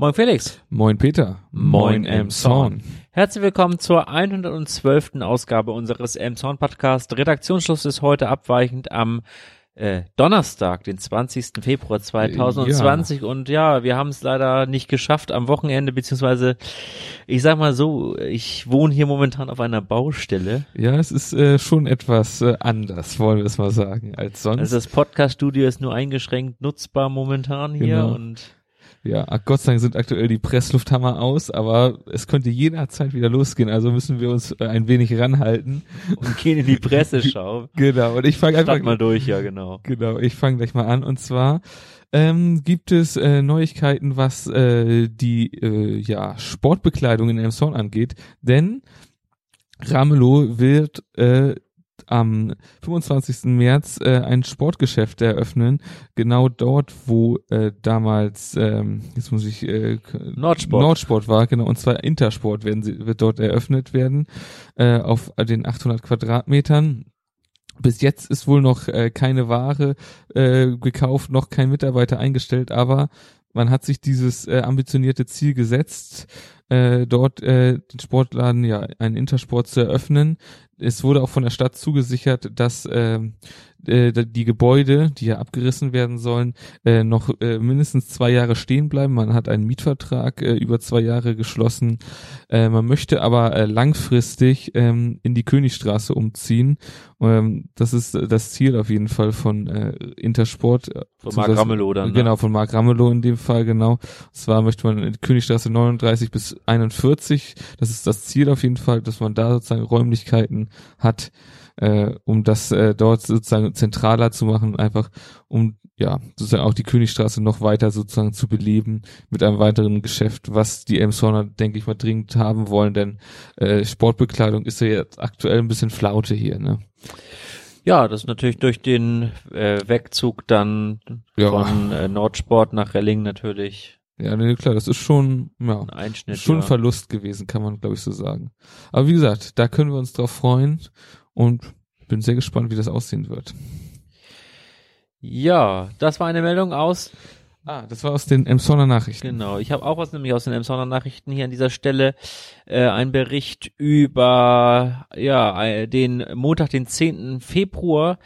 Moin Felix. Moin Peter. Moin Elmshorn. Herzlich willkommen zur 112. Ausgabe unseres Elmshorn Podcast. Redaktionsschluss ist heute abweichend am äh, Donnerstag, den 20. Februar 2020 ja. und ja, wir haben es leider nicht geschafft am Wochenende, beziehungsweise ich sag mal so, ich wohne hier momentan auf einer Baustelle. Ja, es ist äh, schon etwas äh, anders, wollen wir es mal sagen, als sonst. Also das Podcast-Studio ist nur eingeschränkt nutzbar momentan hier genau. und ja, Gott sei Dank sind aktuell die Presslufthammer aus, aber es könnte jederzeit wieder losgehen, also müssen wir uns äh, ein wenig ranhalten. Und gehen in die Presseschau. genau, und ich fange einfach mal durch, ja genau. Genau, ich fange gleich mal an und zwar ähm, gibt es äh, Neuigkeiten, was äh, die äh, ja, Sportbekleidung in Elmshorn angeht, denn Ramelow wird äh, am 25. März äh, ein Sportgeschäft eröffnen, genau dort, wo äh, damals, ähm, jetzt muss ich, äh, Nordsport. Nordsport war, genau, und zwar Intersport werden sie, wird dort eröffnet werden, äh, auf den 800 Quadratmetern. Bis jetzt ist wohl noch äh, keine Ware äh, gekauft, noch kein Mitarbeiter eingestellt, aber man hat sich dieses äh, ambitionierte Ziel gesetzt, äh, dort äh, den Sportladen, ja, einen Intersport zu eröffnen. Es wurde auch von der Stadt zugesichert, dass ähm, äh, die Gebäude, die ja abgerissen werden sollen, äh, noch äh, mindestens zwei Jahre stehen bleiben. Man hat einen Mietvertrag äh, über zwei Jahre geschlossen. Äh, man möchte aber äh, langfristig ähm, in die Königstraße umziehen. Ähm, das ist das Ziel auf jeden Fall von äh, Intersport. Äh, von Mark Ramelow dann. Ne? Genau, von Mark Ramelow in dem Fall, genau. Und zwar möchte man in die Königstraße 39 bis 41. Das ist das Ziel auf jeden Fall, dass man da sozusagen Räumlichkeiten hat, äh, um das äh, dort sozusagen zentraler zu machen, einfach um ja sozusagen auch die Königstraße noch weiter sozusagen zu beleben mit einem weiteren Geschäft, was die Elmshorner, denke ich mal, dringend haben wollen, denn äh, Sportbekleidung ist ja jetzt aktuell ein bisschen Flaute hier, ne? Ja, das ist natürlich durch den äh, Wegzug dann ja. von äh, Nordsport nach Relling natürlich. Ja, nee, klar, das ist schon, ja, ein Einschnitt, schon ja. Verlust gewesen, kann man, glaube ich, so sagen. Aber wie gesagt, da können wir uns drauf freuen und bin sehr gespannt, wie das aussehen wird. Ja, das war eine Meldung aus. Ah, das war aus den Emsonner Nachrichten. Genau, ich habe auch was nämlich aus den Emsonner Nachrichten hier an dieser Stelle. Äh, ein Bericht über ja äh, den Montag, den 10. Februar.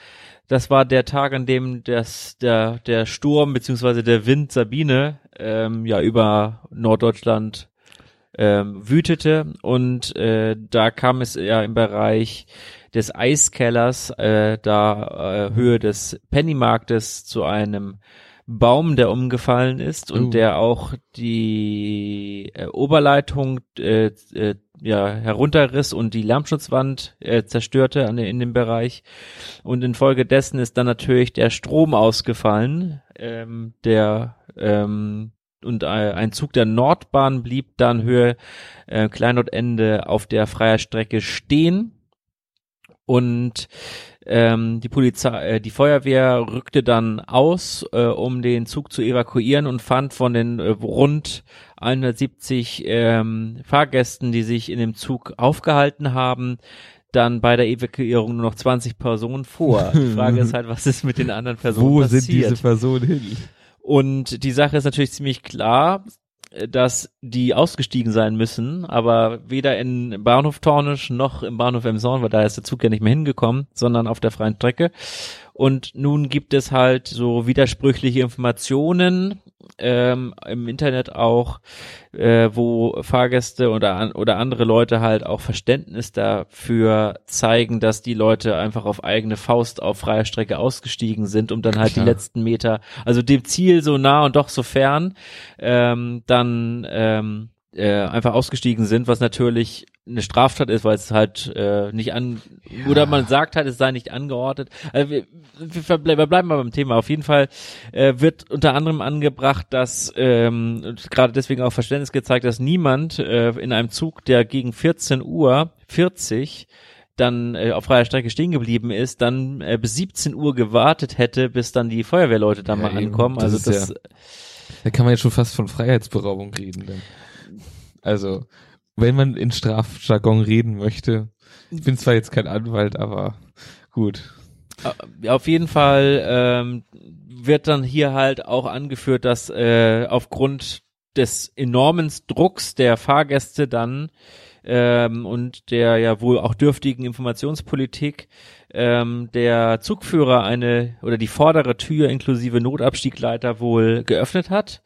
Das war der Tag, an dem das, der, der Sturm beziehungsweise der Wind Sabine ähm, ja über Norddeutschland ähm, wütete und äh, da kam es ja im Bereich des Eiskellers, äh, da äh, Höhe des Pennymarktes zu einem Baum, der umgefallen ist und uh. der auch die äh, Oberleitung äh, äh, ja, herunterriss und die Lärmschutzwand äh, zerstörte an, in dem Bereich. Und infolgedessen ist dann natürlich der Strom ausgefallen, ähm, der ähm, und äh, ein Zug der Nordbahn blieb dann Höhe äh, Kleinodende auf der freier Strecke stehen und ähm, die Polizei, äh, die Feuerwehr rückte dann aus, äh, um den Zug zu evakuieren und fand von den äh, rund 170 ähm, Fahrgästen, die sich in dem Zug aufgehalten haben, dann bei der Evakuierung nur noch 20 Personen vor. Die Frage ist halt, was ist mit den anderen Personen Wo passiert? sind diese Personen hin? Und die Sache ist natürlich ziemlich klar dass die ausgestiegen sein müssen, aber weder in Bahnhof Tornisch noch im Bahnhof Emson, weil da ist der Zug ja nicht mehr hingekommen, sondern auf der freien Strecke. Und nun gibt es halt so widersprüchliche Informationen ähm, im Internet auch, äh, wo Fahrgäste oder, oder andere Leute halt auch Verständnis dafür zeigen, dass die Leute einfach auf eigene Faust auf freier Strecke ausgestiegen sind, um dann halt Klar. die letzten Meter, also dem Ziel so nah und doch so fern, ähm, dann ähm, äh, einfach ausgestiegen sind, was natürlich eine Straftat ist, weil es halt äh, nicht an ja. oder man sagt halt, es sei nicht angeordnet. Also wir, wir, wir bleiben mal beim Thema. Auf jeden Fall äh, wird unter anderem angebracht, dass ähm, gerade deswegen auch Verständnis gezeigt, dass niemand äh, in einem Zug, der gegen 14 Uhr 40 dann äh, auf freier Strecke stehen geblieben ist, dann äh, bis 17 Uhr gewartet hätte, bis dann die Feuerwehrleute da ja, mal ankommen. Das also das, ja, da kann man jetzt schon fast von Freiheitsberaubung reden. Dann. Also wenn man in Strafjargon reden möchte. Ich bin zwar jetzt kein Anwalt, aber gut. Äh, auf jeden Fall ähm, wird dann hier halt auch angeführt, dass äh, aufgrund des enormen Drucks der Fahrgäste dann ähm, und der ja wohl auch dürftigen Informationspolitik ähm, der Zugführer eine oder die vordere Tür inklusive Notabstiegleiter wohl geöffnet hat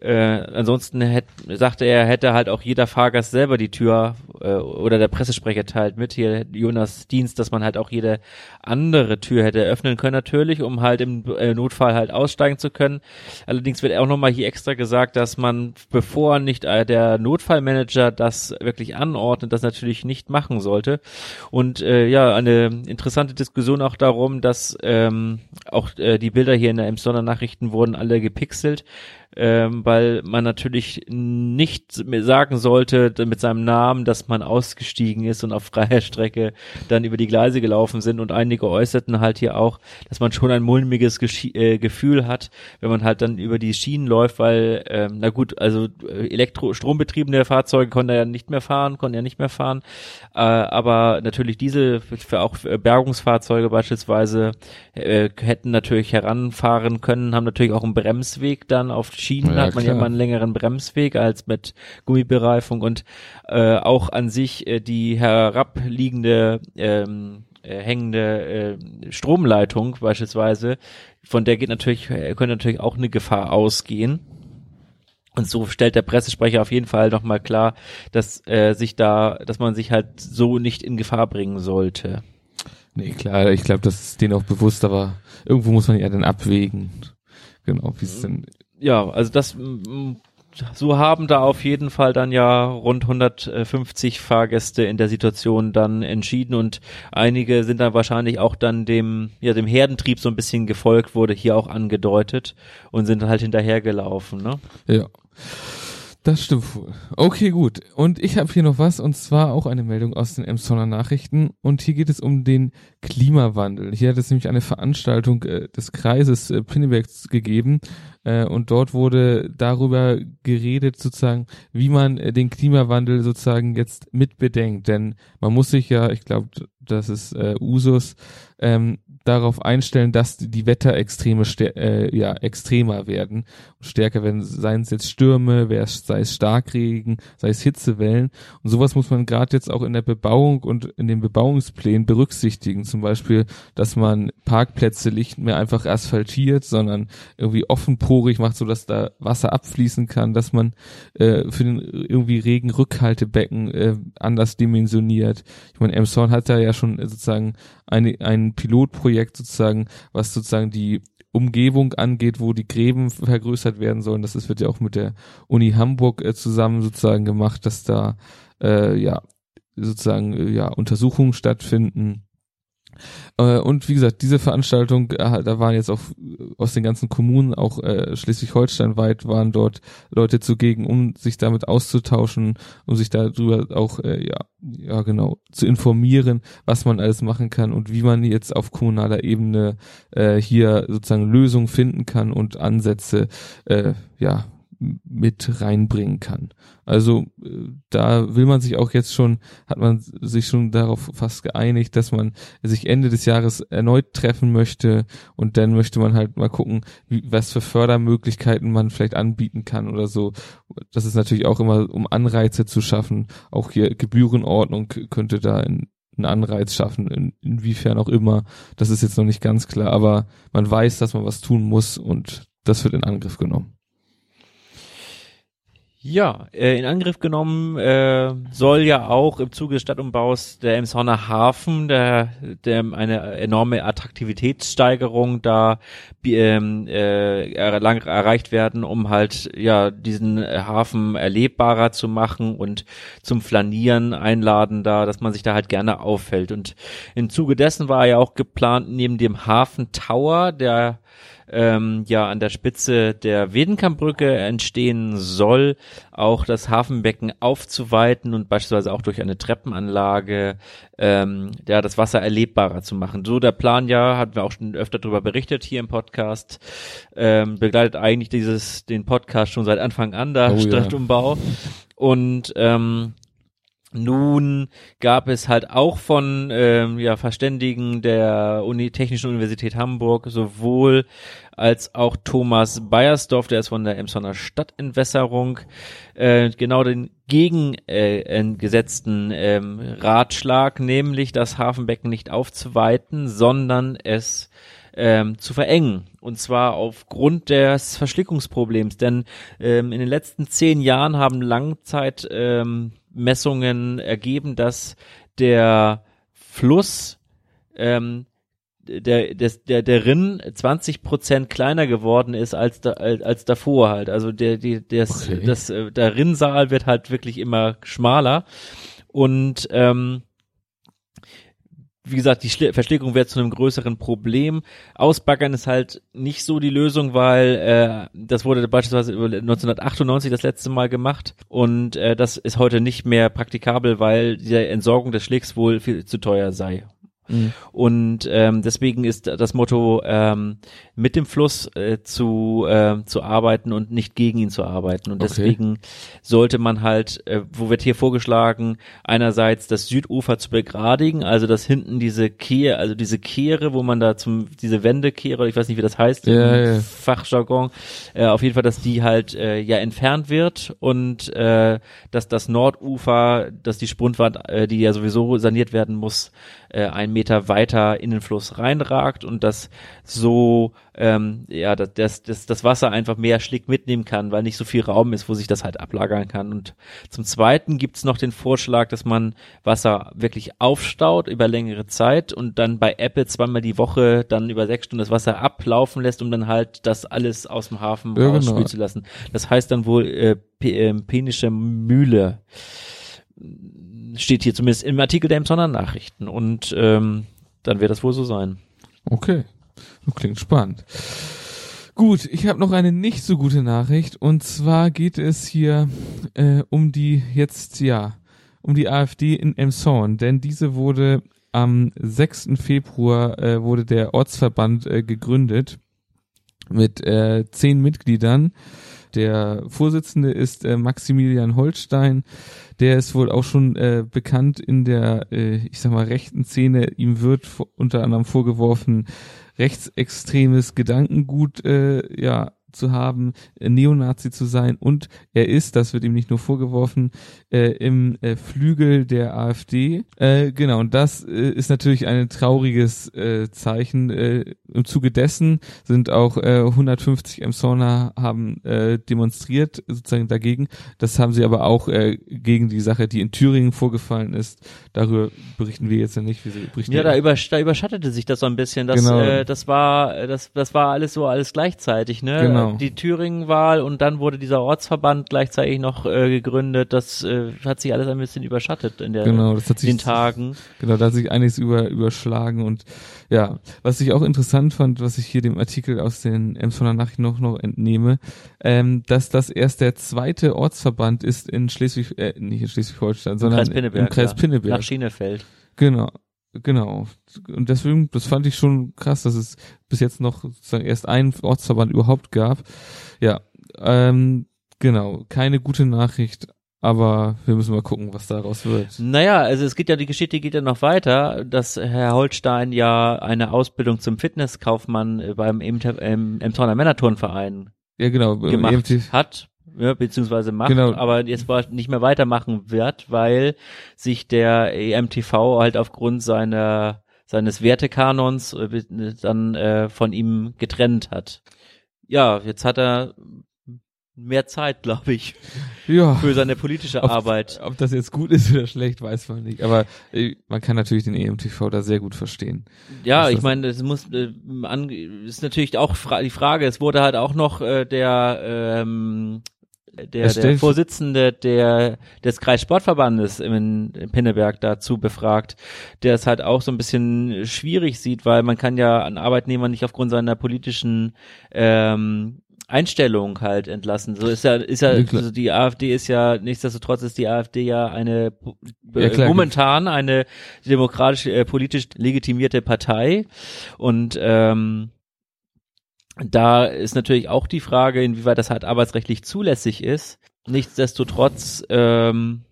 äh, ansonsten hätte, sagte er, hätte halt auch jeder Fahrgast selber die Tür äh, oder der Pressesprecher teilt mit hier Jonas Dienst, dass man halt auch jede andere Tür hätte öffnen können natürlich, um halt im äh, Notfall halt aussteigen zu können. Allerdings wird auch nochmal hier extra gesagt, dass man bevor nicht äh, der Notfallmanager das wirklich anordnet, das natürlich nicht machen sollte. Und äh, ja, eine interessante Diskussion auch darum, dass ähm, auch äh, die Bilder hier in der Emsonner Nachrichten wurden alle gepixelt ähm, weil man natürlich nicht sagen sollte mit seinem Namen, dass man ausgestiegen ist und auf freier Strecke dann über die Gleise gelaufen sind. Und einige äußerten halt hier auch, dass man schon ein mulmiges Geschi äh, Gefühl hat, wenn man halt dann über die Schienen läuft, weil, ähm, na gut, also äh, Elektro strombetriebene Fahrzeuge konnte er ja nicht mehr fahren, konnte er nicht mehr fahren, äh, aber natürlich diese für auch Bergungsfahrzeuge beispielsweise äh, hätten natürlich heranfahren können, haben natürlich auch einen Bremsweg dann auf Schienen ja, hat man klar. ja mal einen längeren Bremsweg als mit Gummibereifung und äh, auch an sich äh, die herabliegende ähm, äh, hängende äh, Stromleitung beispielsweise, von der geht natürlich, äh, könnte natürlich auch eine Gefahr ausgehen. Und so stellt der Pressesprecher auf jeden Fall nochmal klar, dass äh, sich da, dass man sich halt so nicht in Gefahr bringen sollte. Nee, klar, ich glaube, das ist denen auch bewusst, aber irgendwo muss man ja dann abwägen. Genau, wie es denn ja, also das so haben da auf jeden Fall dann ja rund 150 Fahrgäste in der Situation dann entschieden und einige sind dann wahrscheinlich auch dann dem ja dem Herdentrieb so ein bisschen gefolgt wurde hier auch angedeutet und sind halt hinterhergelaufen, ne? Ja. Das stimmt wohl. Okay, gut. Und ich habe hier noch was, und zwar auch eine Meldung aus den Emsonner Nachrichten. Und hier geht es um den Klimawandel. Hier hat es nämlich eine Veranstaltung äh, des Kreises äh, Pinnebergs gegeben. Äh, und dort wurde darüber geredet, sozusagen, wie man äh, den Klimawandel sozusagen jetzt mitbedenkt. Denn man muss sich ja, ich glaube, das ist äh, Usus, ähm, darauf einstellen, dass die Wetterextreme äh, ja extremer werden, stärker werden, seien es jetzt Stürme, sei es Starkregen, sei es Hitzewellen und sowas muss man gerade jetzt auch in der Bebauung und in den Bebauungsplänen berücksichtigen, zum Beispiel, dass man Parkplätze nicht mehr einfach asphaltiert, sondern irgendwie offenporig macht, so dass da Wasser abfließen kann, dass man äh, für den irgendwie Regenrückhaltebecken äh, anders dimensioniert. Ich meine, Emshorn hat da ja schon sozusagen eine, ein Pilotprojekt sozusagen, was sozusagen die Umgebung angeht, wo die Gräben vergrößert werden sollen. Das wird ja auch mit der Uni Hamburg äh, zusammen sozusagen gemacht, dass da äh, ja sozusagen äh, ja Untersuchungen stattfinden und wie gesagt, diese Veranstaltung, äh, da waren jetzt auch aus den ganzen Kommunen, auch äh, Schleswig-Holstein weit, waren dort Leute zugegen, um sich damit auszutauschen, um sich darüber auch, äh, ja, ja genau, zu informieren, was man alles machen kann und wie man jetzt auf kommunaler Ebene äh, hier sozusagen Lösungen finden kann und Ansätze, äh, ja, mit reinbringen kann. Also äh, da will man sich auch jetzt schon, hat man sich schon darauf fast geeinigt, dass man sich Ende des Jahres erneut treffen möchte und dann möchte man halt mal gucken, wie, was für Fördermöglichkeiten man vielleicht anbieten kann oder so. Das ist natürlich auch immer, um Anreize zu schaffen. Auch hier Gebührenordnung könnte da in, einen Anreiz schaffen, in, inwiefern auch immer. Das ist jetzt noch nicht ganz klar, aber man weiß, dass man was tun muss und das wird in Angriff genommen. Ja, äh, in Angriff genommen äh, soll ja auch im Zuge des Stadtumbaus der Emshorner Hafen, der, der eine enorme Attraktivitätssteigerung da ähm, äh, erreicht werden, um halt ja diesen Hafen erlebbarer zu machen und zum Flanieren einladen da, dass man sich da halt gerne auffällt. Und im Zuge dessen war ja auch geplant neben dem Hafen Tower, der ähm, ja an der Spitze der Wedenkampbrücke entstehen soll, auch das Hafenbecken aufzuweiten und beispielsweise auch durch eine Treppenanlage ähm, ja das Wasser erlebbarer zu machen. So der Plan ja, hatten wir auch schon öfter darüber berichtet hier im Podcast, ähm, begleitet eigentlich dieses den Podcast schon seit Anfang an, der oh, Stadtumbau. Ja. Und ähm, Nun gab es halt auch von ähm, ja, Verständigen der Uni Technischen Universität Hamburg sowohl als auch Thomas Beiersdorf, der ist von der Emsonner Stadtentwässerung, äh, genau den gegengesetzten äh, ähm, Ratschlag, nämlich das Hafenbecken nicht aufzuweiten, sondern es ähm, zu verengen. Und zwar aufgrund des Verschlickungsproblems. Denn ähm, in den letzten zehn Jahren haben Langzeit ähm, Messungen ergeben, dass der Fluss ähm, der, des, der, der Rinn 20 Prozent kleiner geworden ist als, da, als, als davor halt. Also der, die, das, okay. das, äh, der Rinnsaal wird halt wirklich immer schmaler. Und ähm, wie gesagt, die Verschlägung wird zu einem größeren Problem. Ausbaggern ist halt nicht so die Lösung, weil äh, das wurde beispielsweise 1998 das letzte Mal gemacht und äh, das ist heute nicht mehr praktikabel, weil die Entsorgung des Schlicks wohl viel zu teuer sei. Mhm. Und ähm, deswegen ist das Motto, ähm, mit dem Fluss äh, zu, äh, zu arbeiten und nicht gegen ihn zu arbeiten. Und deswegen okay. sollte man halt, äh, wo wird hier vorgeschlagen, einerseits das Südufer zu begradigen, also dass hinten diese Kehre, also diese Kehre, wo man da zum, diese Wendekehre, ich weiß nicht, wie das heißt, ja, im ja. Fachjargon, äh, auf jeden Fall, dass die halt äh, ja entfernt wird und äh, dass das Nordufer, dass die Sprungwand, äh, die ja sowieso saniert werden muss, äh, ein Meter weiter in den Fluss reinragt und dass so ähm, ja das, das, das Wasser einfach mehr Schlick mitnehmen kann, weil nicht so viel Raum ist, wo sich das halt ablagern kann. Und zum Zweiten gibt's noch den Vorschlag, dass man Wasser wirklich aufstaut über längere Zeit und dann bei Apple zweimal die Woche dann über sechs Stunden das Wasser ablaufen lässt, um dann halt das alles aus dem Hafen ja, rausspülen genau. zu lassen. Das heißt dann wohl äh, äh, penische Mühle steht hier zumindest im Artikel der Emsonner Nachrichten und ähm, dann wird das wohl so sein. Okay, klingt spannend. Gut, ich habe noch eine nicht so gute Nachricht und zwar geht es hier äh, um die jetzt ja um die AfD in Emshorn, denn diese wurde am 6. Februar äh, wurde der Ortsverband äh, gegründet mit äh, zehn Mitgliedern. Der Vorsitzende ist äh, Maximilian Holstein. Der ist wohl auch schon äh, bekannt in der, äh, ich sag mal, rechten Szene. Ihm wird unter anderem vorgeworfen, rechtsextremes Gedankengut äh, ja zu haben, äh, Neonazi zu sein und er ist, das wird ihm nicht nur vorgeworfen, äh, im äh, Flügel der AfD. Äh, genau, und das äh, ist natürlich ein trauriges äh, Zeichen. Äh, Im Zuge dessen sind auch äh, 150 Emsonner haben äh, demonstriert sozusagen dagegen. Das haben sie aber auch äh, gegen die Sache, die in Thüringen vorgefallen ist. Darüber berichten wir jetzt ja nicht. Berichten ja, da, übersch da überschattete sich das so ein bisschen. Das, genau. äh, das war, das, das war alles so alles gleichzeitig, ne? Genau genau. die Thüringen-Wahl und dann wurde dieser Ortsverband gleichzeitig noch äh, gegründet. Das äh, hat sich alles ein bisschen überschattet in der genau, das hat sich, den Tagen. Genau, da hat sich einiges über, überschlagen und ja, was ich auch interessant fand, was ich hier dem Artikel aus den Emsonner Nachrichten noch, noch entnehme, ähm, dass das erst der zweite Ortsverband ist in Schleswig, äh, nicht in Schleswig-Holstein, sondern Kreis im Kreis. Pinneberg. Nach Schienefeld. Genau. Genau. Und deswegen, das fand ich schon krass, dass es bis jetzt noch sozusagen erst einen Ortsverband überhaupt gab. Ja, ähm, genau. Keine gute Nachricht, aber wir müssen mal gucken, was daraus wird. Naja, also es geht ja, die Geschichte geht ja noch weiter, dass Herr Holstein ja eine Ausbildung zum Fitnesskaufmann beim Emsonner Männerturnverein ja, genau, gemacht hat ja, beziehungsweise macht, genau. aber jetzt nicht mehr weitermachen wird, weil sich der EMTV halt aufgrund seiner seines Wertekanons äh, dann äh, von ihm getrennt hat. Ja, jetzt hat er mehr Zeit, glaube ich, ja, für seine politische ob, Arbeit. Ob das jetzt gut ist oder schlecht, weiß man nicht. Aber äh, man kann natürlich den EMTV da sehr gut verstehen. Ja, ich meine, es muss äh, an, ist natürlich auch fra die Frage. Es wurde halt auch noch äh, der ähm, der, der Vorsitzende der, des Kreissportverbandes in, in Pinneberg dazu befragt, der es halt auch so ein bisschen schwierig sieht, weil man kann ja einen Arbeitnehmer nicht aufgrund seiner politischen ähm, Einstellung halt entlassen. So ist ja, ist ja, also die AfD ist ja, nichtsdestotrotz ist die AfD ja eine ja, klar, momentan eine demokratisch äh, politisch legitimierte Partei. Und ähm, da ist natürlich auch die Frage, inwieweit das halt arbeitsrechtlich zulässig ist. Nichtsdestotrotz ähm,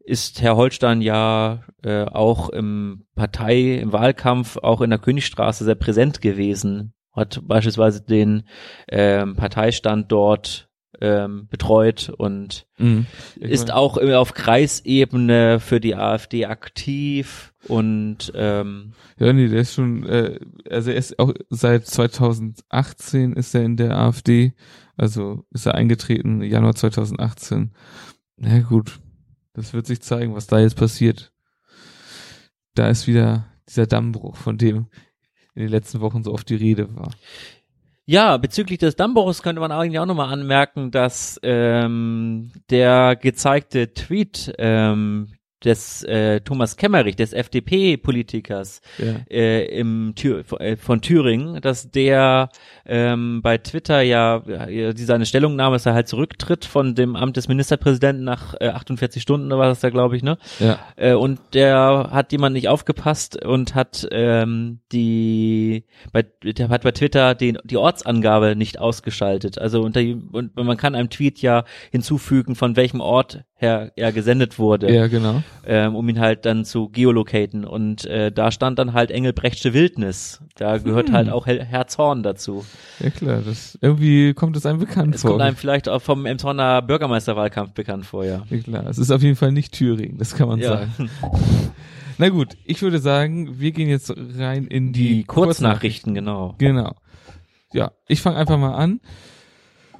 ist Herr Holstein ja äh, auch im Partei, im Wahlkampf, auch in der Königstraße sehr präsent gewesen. Hat beispielsweise den ähm, Parteistand dort ähm, betreut und Mhm. ist auch immer auf Kreisebene für die AfD aktiv und ähm, Ja, nee, der ist schon, äh, also er ist auch seit 2018 ist er in der AfD, also ist er eingetreten, Januar 2018. Na gut, das wird sich zeigen, was da jetzt passiert. Da ist wieder dieser Dammbruch, von dem in den letzten Wochen so oft die Rede war. Ja, bezüglich des Dammbruchs könnte man eigentlich auch nochmal anmerken, dass ähm, der gezeigte Tweet ähm, des äh, Thomas Kemmerich, des FDP-Politikers Ja. äh, im Thür äh, von Thüringen, dass der ähm, bei Twitter ja, ja die seine Stellungnahme, dass er halt zurücktritt von dem Amt des Ministerpräsidenten nach äh, 48 Stunden, war das da, glaube ich, ne? Ja. Äh, und der hat jemand nicht aufgepasst und hat ähm, die bei der hat bei Twitter den die Ortsangabe nicht ausgeschaltet. Also unter und man kann einem Tweet ja hinzufügen, von welchem Ort her er gesendet wurde, Ja, genau. Ähm, um ihn halt dann zu geolocaten. Und äh, da stand dann halt Engelbrechtsche Wildnis. Da gehört Hm. halt auch Hel- Herzhorn dazu. Ja klar, das irgendwie kommt es einem bekannt Es vor. kommt einem vielleicht auch vom Emshorner Bürgermeisterwahlkampf bekannt vor, ja. ja, klar, es ist auf jeden Fall nicht Thüringen, das kann man Ja. sagen. Na gut, ich würde sagen, wir gehen jetzt rein in die, Die Kurznachrichten, genau. Genau. Ja, ich fange einfach mal an.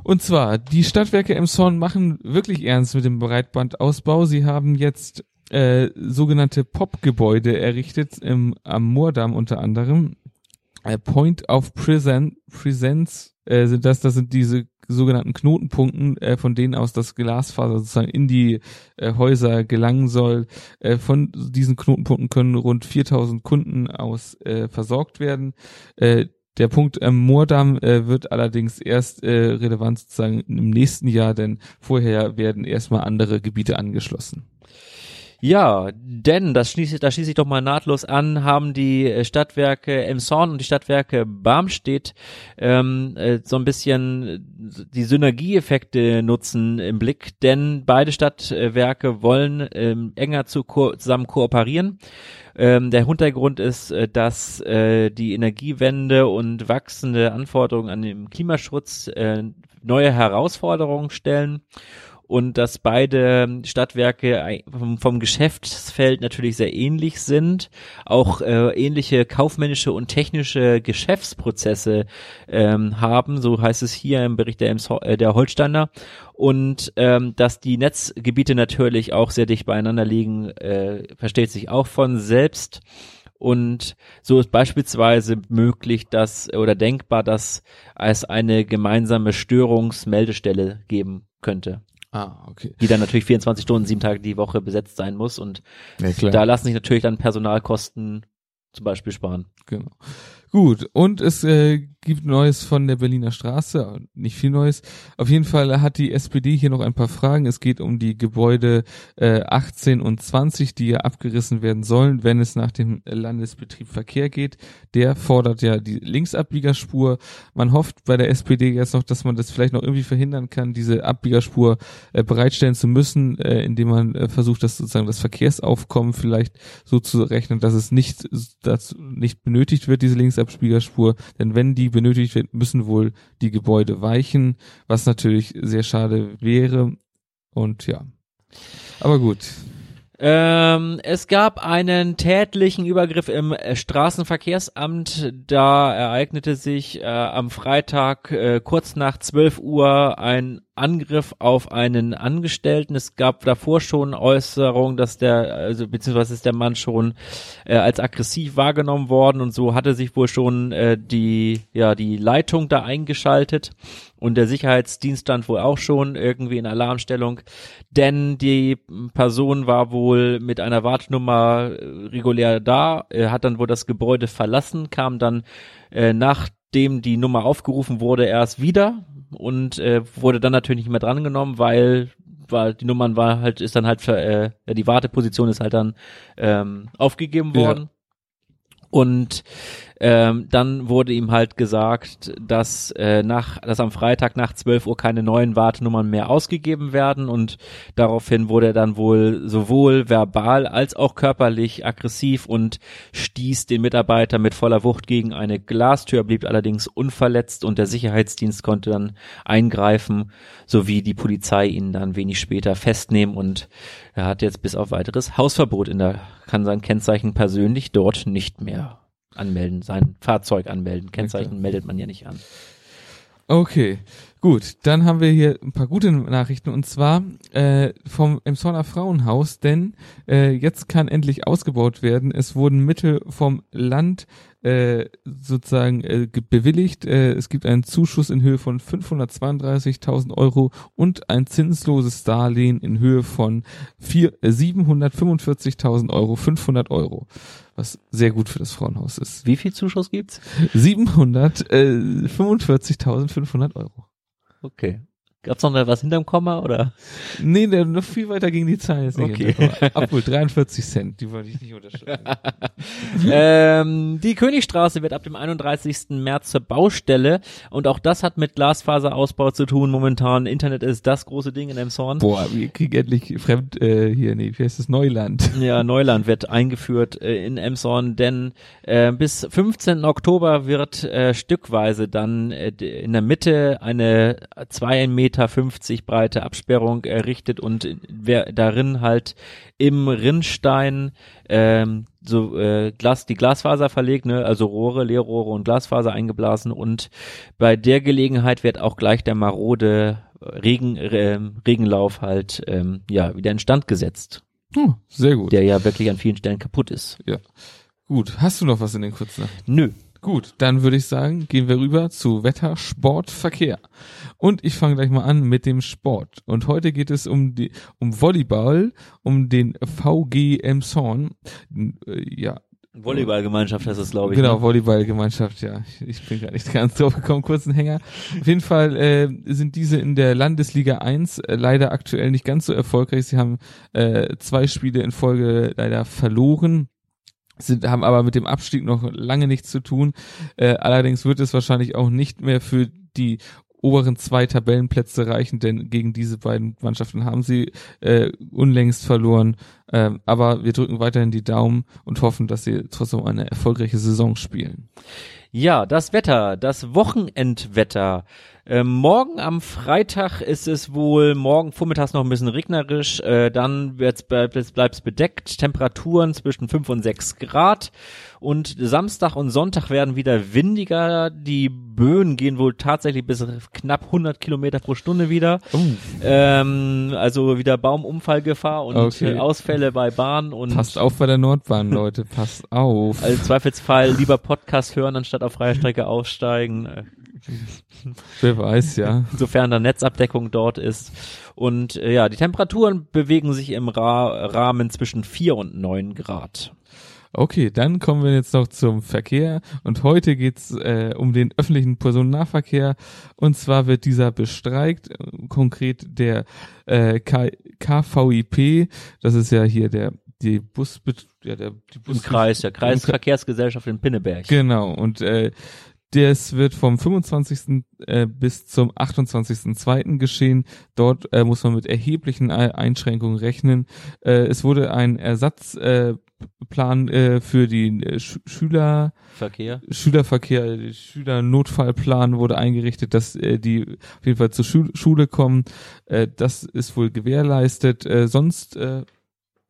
Und zwar, die Stadtwerke Emshorn machen wirklich ernst mit dem Breitbandausbau. Sie haben jetzt äh, sogenannte POP-Gebäude errichtet, im, am Moordamm unter anderem. Äh, Point of Present, Presence äh, sind das, das sind diese sogenannten Knotenpunkten, äh, von denen aus das Glasfaser sozusagen in die äh, Häuser gelangen soll. Äh, von diesen Knotenpunkten können rund 4000 Kunden aus äh, versorgt werden. Äh, der Punkt am Moordamm äh, wird allerdings erst äh, relevant sozusagen im nächsten Jahr, denn vorher werden erstmal andere Gebiete angeschlossen. Ja, denn, das schließe, da schließe ich doch mal nahtlos an, haben die äh, Stadtwerke Emshorn und die Stadtwerke Barmstedt ähm, äh, so ein bisschen äh, die Synergieeffekte nutzen im Blick, denn beide Stadtwerke wollen ähm, enger zu ko zusammen kooperieren. Ähm, der Hintergrund ist, äh, dass äh, die Energiewende und wachsende Anforderungen an den Klimaschutz äh, neue Herausforderungen stellen und dass beide Stadtwerke vom, Geschäftsfeld natürlich sehr ähnlich sind, auch äh, ähnliche kaufmännische und technische Geschäftsprozesse ähm, haben, so heißt es hier im Bericht der, äh, der Holsteiner und ähm, dass die Netzgebiete natürlich auch sehr dicht beieinander liegen, äh, versteht sich auch von selbst. Und so ist beispielsweise möglich, dass oder denkbar, dass es eine gemeinsame Störungsmeldestelle geben könnte Ah, okay. die dann natürlich 24 Stunden, sieben Tage die Woche besetzt sein muss und Ja, da lassen sich natürlich dann Personalkosten zum Beispiel sparen. Genau. Gut, und es äh, gibt Neues von der Berliner Straße, nicht viel Neues. Auf jeden Fall hat die SPD hier noch ein paar Fragen. Es geht um die Gebäude äh, 18 und 20, die ja abgerissen werden sollen, wenn es nach dem Landesbetrieb Verkehr geht. Der fordert ja die Linksabbiegerspur. Man hofft bei der SPD jetzt noch, dass man das vielleicht noch irgendwie verhindern kann, diese Abbiegerspur äh, bereitstellen zu müssen, äh, indem man äh, versucht, das sozusagen das Verkehrsaufkommen vielleicht so zu rechnen, dass es nicht, dass nicht benötigt wird, diese Linksabspiegelspur. Denn wenn die benötigt wird, müssen wohl die Gebäude weichen, was natürlich sehr schade wäre. Und ja. Aber gut. Ähm, es gab einen tätlichen Übergriff im Straßenverkehrsamt. Da ereignete sich äh, am Freitag äh, kurz nach 12 Uhr ein Angriff auf einen Angestellten. Es gab davor schon Äußerungen, dass der, also beziehungsweise ist der Mann schon äh, als aggressiv wahrgenommen worden und so hatte sich wohl schon äh, die, ja, die Leitung da eingeschaltet und der Sicherheitsdienst stand wohl auch schon irgendwie in Alarmstellung, denn die Person war wohl mit einer Wartnummer äh, regulär da, äh, hat dann wohl das Gebäude verlassen, kam dann äh, nachdem die Nummer aufgerufen wurde erst wieder und äh, wurde dann natürlich nicht mehr drangenommen, weil weil die Nummern war halt ist dann halt für, äh, die Warteposition ist halt dann ähm, aufgegeben Ja. Und Ähm, dann wurde ihm halt gesagt, dass, äh, nach, dass am Freitag nach 12 Uhr keine neuen Wartenummern mehr ausgegeben werden. Und daraufhin wurde er dann wohl sowohl verbal als auch körperlich aggressiv und stieß den Mitarbeiter mit voller Wucht gegen eine Glastür, blieb allerdings unverletzt und der Sicherheitsdienst konnte dann eingreifen, sowie die Polizei ihn dann wenig später festnehmen und er hat jetzt bis auf weiteres Hausverbot in der, kann sein Kennzeichen persönlich dort nicht mehr anmelden, sein Fahrzeug anmelden. Kennzeichen Okay. meldet man ja nicht an. Okay, gut. Dann haben wir hier ein paar gute Nachrichten und zwar äh, vom Emsonner Frauenhaus, denn äh, jetzt kann endlich ausgebaut werden. Es wurden Mittel vom Land äh, sozusagen äh, bewilligt. Äh, es gibt einen Zuschuss in Höhe von 532.000 Euro und ein zinsloses Darlehen in Höhe von vier- äh, 745.000 Euro, 500 Euro, was sehr gut für das Frauenhaus ist. Wie viel Zuschuss gibt's? 745.500 Euro. Okay. Gab's noch was hinterm Komma oder? Nee, der, noch viel weiter gegen die Zahlen jetzt nicht. Okay. Obwohl 43 Cent, die wollte ich nicht unterschreiben. ähm, die Königstraße wird ab dem 31. März zur Baustelle und auch das hat mit Glasfaserausbau zu tun. Momentan Internet ist das große Ding in Emshorn. Boah, wir kriegen endlich fremd äh, hier, nee, wie heißt das Neuland? Ja, Neuland wird eingeführt äh, in Emshorn, denn äh, bis 15. Oktober wird äh, stückweise dann äh, in der Mitte eine 2,50 Meter breite Absperrung errichtet und wer darin halt im Rinnstein ähm, so äh, Glas, die Glasfaser verlegt, ne, also Rohre, Leerrohre und Glasfaser eingeblasen und bei der Gelegenheit wird auch gleich der marode Regen, ähm, Regenlauf halt ähm, ja wieder instand gesetzt Oh, sehr gut. der ja wirklich an vielen Stellen kaputt ist. Gut, hast du noch was in den kurzen? Nö. Gut, dann würde ich sagen, gehen wir rüber zu Wetter, Sport, Verkehr. Und ich fange gleich mal an mit dem Sport. Und heute geht es um die um Volleyball, um den VG Emshorn. Äh, Ja, Volleyballgemeinschaft heißt es, glaube ich. Genau, Ne? Volleyballgemeinschaft, ja. Ich, ich bin gar nicht ganz drauf gekommen, kurzen Hänger. Auf jeden Fall äh, sind diese in der Landesliga 1 äh, leider aktuell nicht ganz so erfolgreich. Sie haben äh, zwei Spiele in Folge leider verloren. Sind, haben aber mit dem Abstieg noch lange nichts zu tun. Äh, allerdings wird es wahrscheinlich auch nicht mehr für die oberen zwei Tabellenplätze reichen, denn gegen diese beiden Mannschaften haben sie äh, unlängst verloren. Ähm, aber wir drücken weiterhin die Daumen und hoffen, dass sie trotzdem eine erfolgreiche Saison spielen. Ja, das Wetter, das Wochenendwetter. Ähm, morgen am Freitag ist es wohl morgen vormittags noch ein bisschen regnerisch, äh, dann wird's, bleibt es bedeckt, Temperaturen zwischen 5 und 6 Grad und Samstag und Sonntag werden wieder windiger, die Böen gehen wohl tatsächlich bis knapp 100 Kilometer pro Stunde wieder, Oh, ähm, also wieder Baumunfallgefahr und Okay. äh, Ausfälle bei Bahn und passt auf bei der Nordbahn, Leute, passt auf. Also im Zweifelsfall lieber Podcast hören, anstatt auf freier Strecke aussteigen, äh, Wer weiß, ja. sofern da Netzabdeckung dort ist. Und äh, ja, die Temperaturen bewegen sich im Ra Rahmen zwischen 4 und 9 Grad. Okay, dann kommen wir jetzt noch zum Verkehr und heute geht's äh, um den öffentlichen Personennahverkehr und zwar wird dieser bestreikt, konkret der äh, K KVIP, das ist ja hier der die Bus ja der die Bus Im Kreis, der Kreisverkehrsgesellschaft in Pinneberg. Genau, und äh, das wird vom 25. Äh, bis zum 28.2. geschehen. Dort äh, muss man mit erheblichen Ei- Einschränkungen rechnen. Äh, es wurde ein Ersatzplan äh, Plan, äh, für die äh, Sch Schüler Verkehr. Schülerverkehr, äh, Schülernotfallplan wurde eingerichtet, dass die auf jeden Fall zur Schu Schule kommen. Das ist wohl gewährleistet. Äh, sonst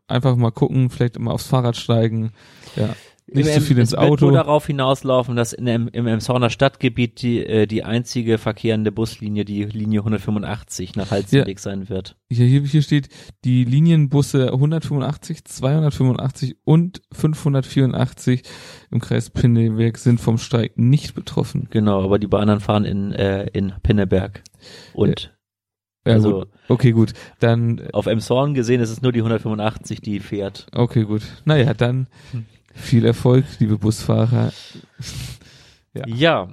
einfach mal gucken, vielleicht mal aufs Fahrrad steigen. Ja, nicht Im- zu viel ins es wird Auto. nur darauf hinauslaufen, dass in dem, im Emshorner Stadtgebiet die, äh, die einzige verkehrende Buslinie die Linie 185 nach Halstenweg sein wird. Hier, hier, hier steht, die Linienbusse 185, 285 und 584 im Kreis Pinneberg sind vom Streik nicht betroffen. Genau, aber die anderen fahren in, äh, in Pinneberg. Und Ja, also gut. Okay, gut. Dann, äh, auf Emshorn gesehen ist es nur die 185, die fährt. okay, gut. Naja, dann Hm. viel Erfolg, liebe Busfahrer. Ja. Ja.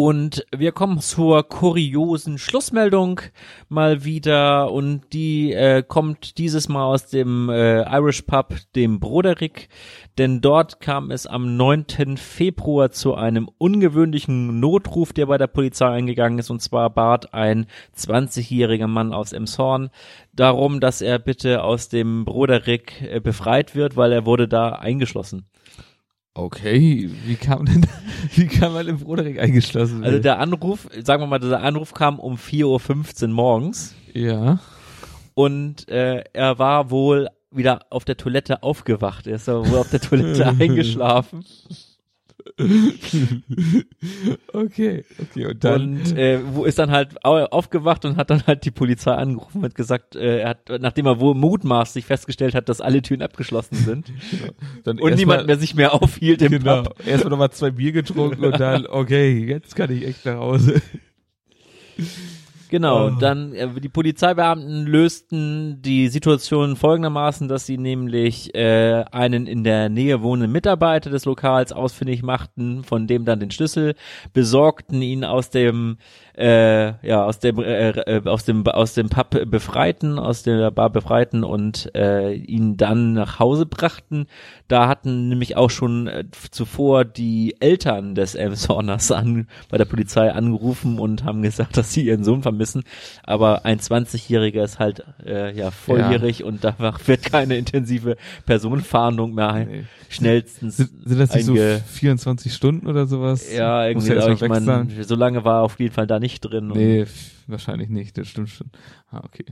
Und wir kommen zur kuriosen Schlussmeldung mal wieder und die äh, kommt dieses Mal aus dem äh, Irish Pub, dem Broderick, denn dort kam es am 9. Februar zu einem ungewöhnlichen Notruf, der bei der Polizei eingegangen ist und zwar bat ein 20-jähriger Mann aus Emshorn darum, dass er bitte aus dem Broderick äh, befreit wird, weil er wurde da eingeschlossen. Okay, wie kam denn, wie kann man im Broderick eingeschlossen werden? Also der Anruf, sagen wir mal, der Anruf kam um 4.15 Uhr morgens ja. und äh, er war wohl wieder auf der Toilette aufgewacht. Er ist aber wohl auf der Toilette eingeschlafen. okay, okay, und dann. Und äh, wo ist dann halt au- aufgewacht und hat dann halt die Polizei angerufen und gesagt, äh, er hat, nachdem er wohl mutmaßlich festgestellt hat, dass alle Türen abgeschlossen sind dann und niemand mal- mehr sich mehr aufhielt im Genau. Pub. Erstmal nochmal zwei Bier getrunken und dann, okay, jetzt kann ich echt nach Hause. Genau, Oh. dann äh, die Polizeibeamten lösten die Situation folgendermaßen, dass sie nämlich äh, einen in der Nähe wohnenden Mitarbeiter des Lokals ausfindig machten, von dem dann den Schlüssel besorgten, ihn aus dem äh, ja aus dem äh, äh, aus dem aus dem Pub befreiten, aus der Bar befreiten und äh, ihn dann nach Hause brachten. Da hatten nämlich auch schon äh, zuvor die Eltern des Elmshorners an bei der Polizei angerufen und haben gesagt, dass sie ihren Sohn vermissen. Aber ein 20-Jähriger ist halt äh, ja volljährig und danach wird keine intensive Personenfahndung mehr Nee. schnellstens Sind, sind das nicht so einge- 24 Stunden oder sowas? ja, irgendwie, ja ich meine, so lange war er auf jeden Fall da nicht drin. Nee, wahrscheinlich nicht, das stimmt schon. Ah, okay.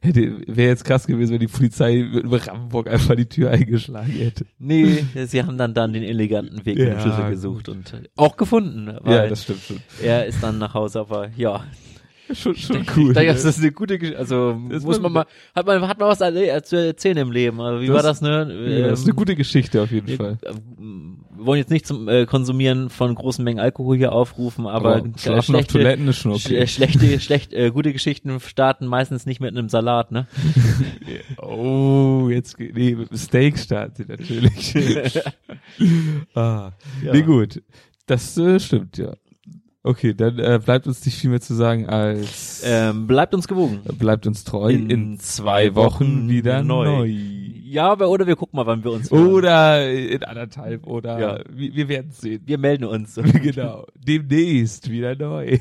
Hätte, wäre jetzt krass gewesen, wenn die Polizei über Ramburg einfach die Tür eingeschlagen hätte. Nee, sie haben dann dann den eleganten Weg mit dem Ja, Schlüssel gesucht und äh, auch gefunden, Ja, das stimmt schon. er ist dann nach Hause, aber ja, Schon, schon Ich cool. denke, ne? das ist eine gute Geschichte. Also Das muss man mal, hat man, hat man was zu erzählen im Leben. Also, wie Das- war das, ne? ja, das ist eine Ähm, gute Geschichte auf jeden wir, Fall. äh, wir wollen jetzt nicht zum äh, Konsumieren von großen Mengen Alkohol hier aufrufen, aber, äh, schlafen auf Toiletten ist schon sch- okay. äh, schlechte, schlecht, äh, gute Geschichten starten meistens nicht mit einem Salat, ne? Oh, jetzt geht, nee, mit dem Steak starten sie natürlich. ah, Ja. nee, gut. Das äh, stimmt, ja. Okay, dann äh, bleibt uns nicht viel mehr zu sagen als Ähm, bleibt uns gewogen. bleibt uns treu. in In, zwei zwei Wochen wieder neu. neu. Ja, aber, oder wir gucken mal, wann wir uns hören. Oder in anderthalb oder Ja. wir, wir werden sehen. wir melden uns. genau. Demnächst wieder neu.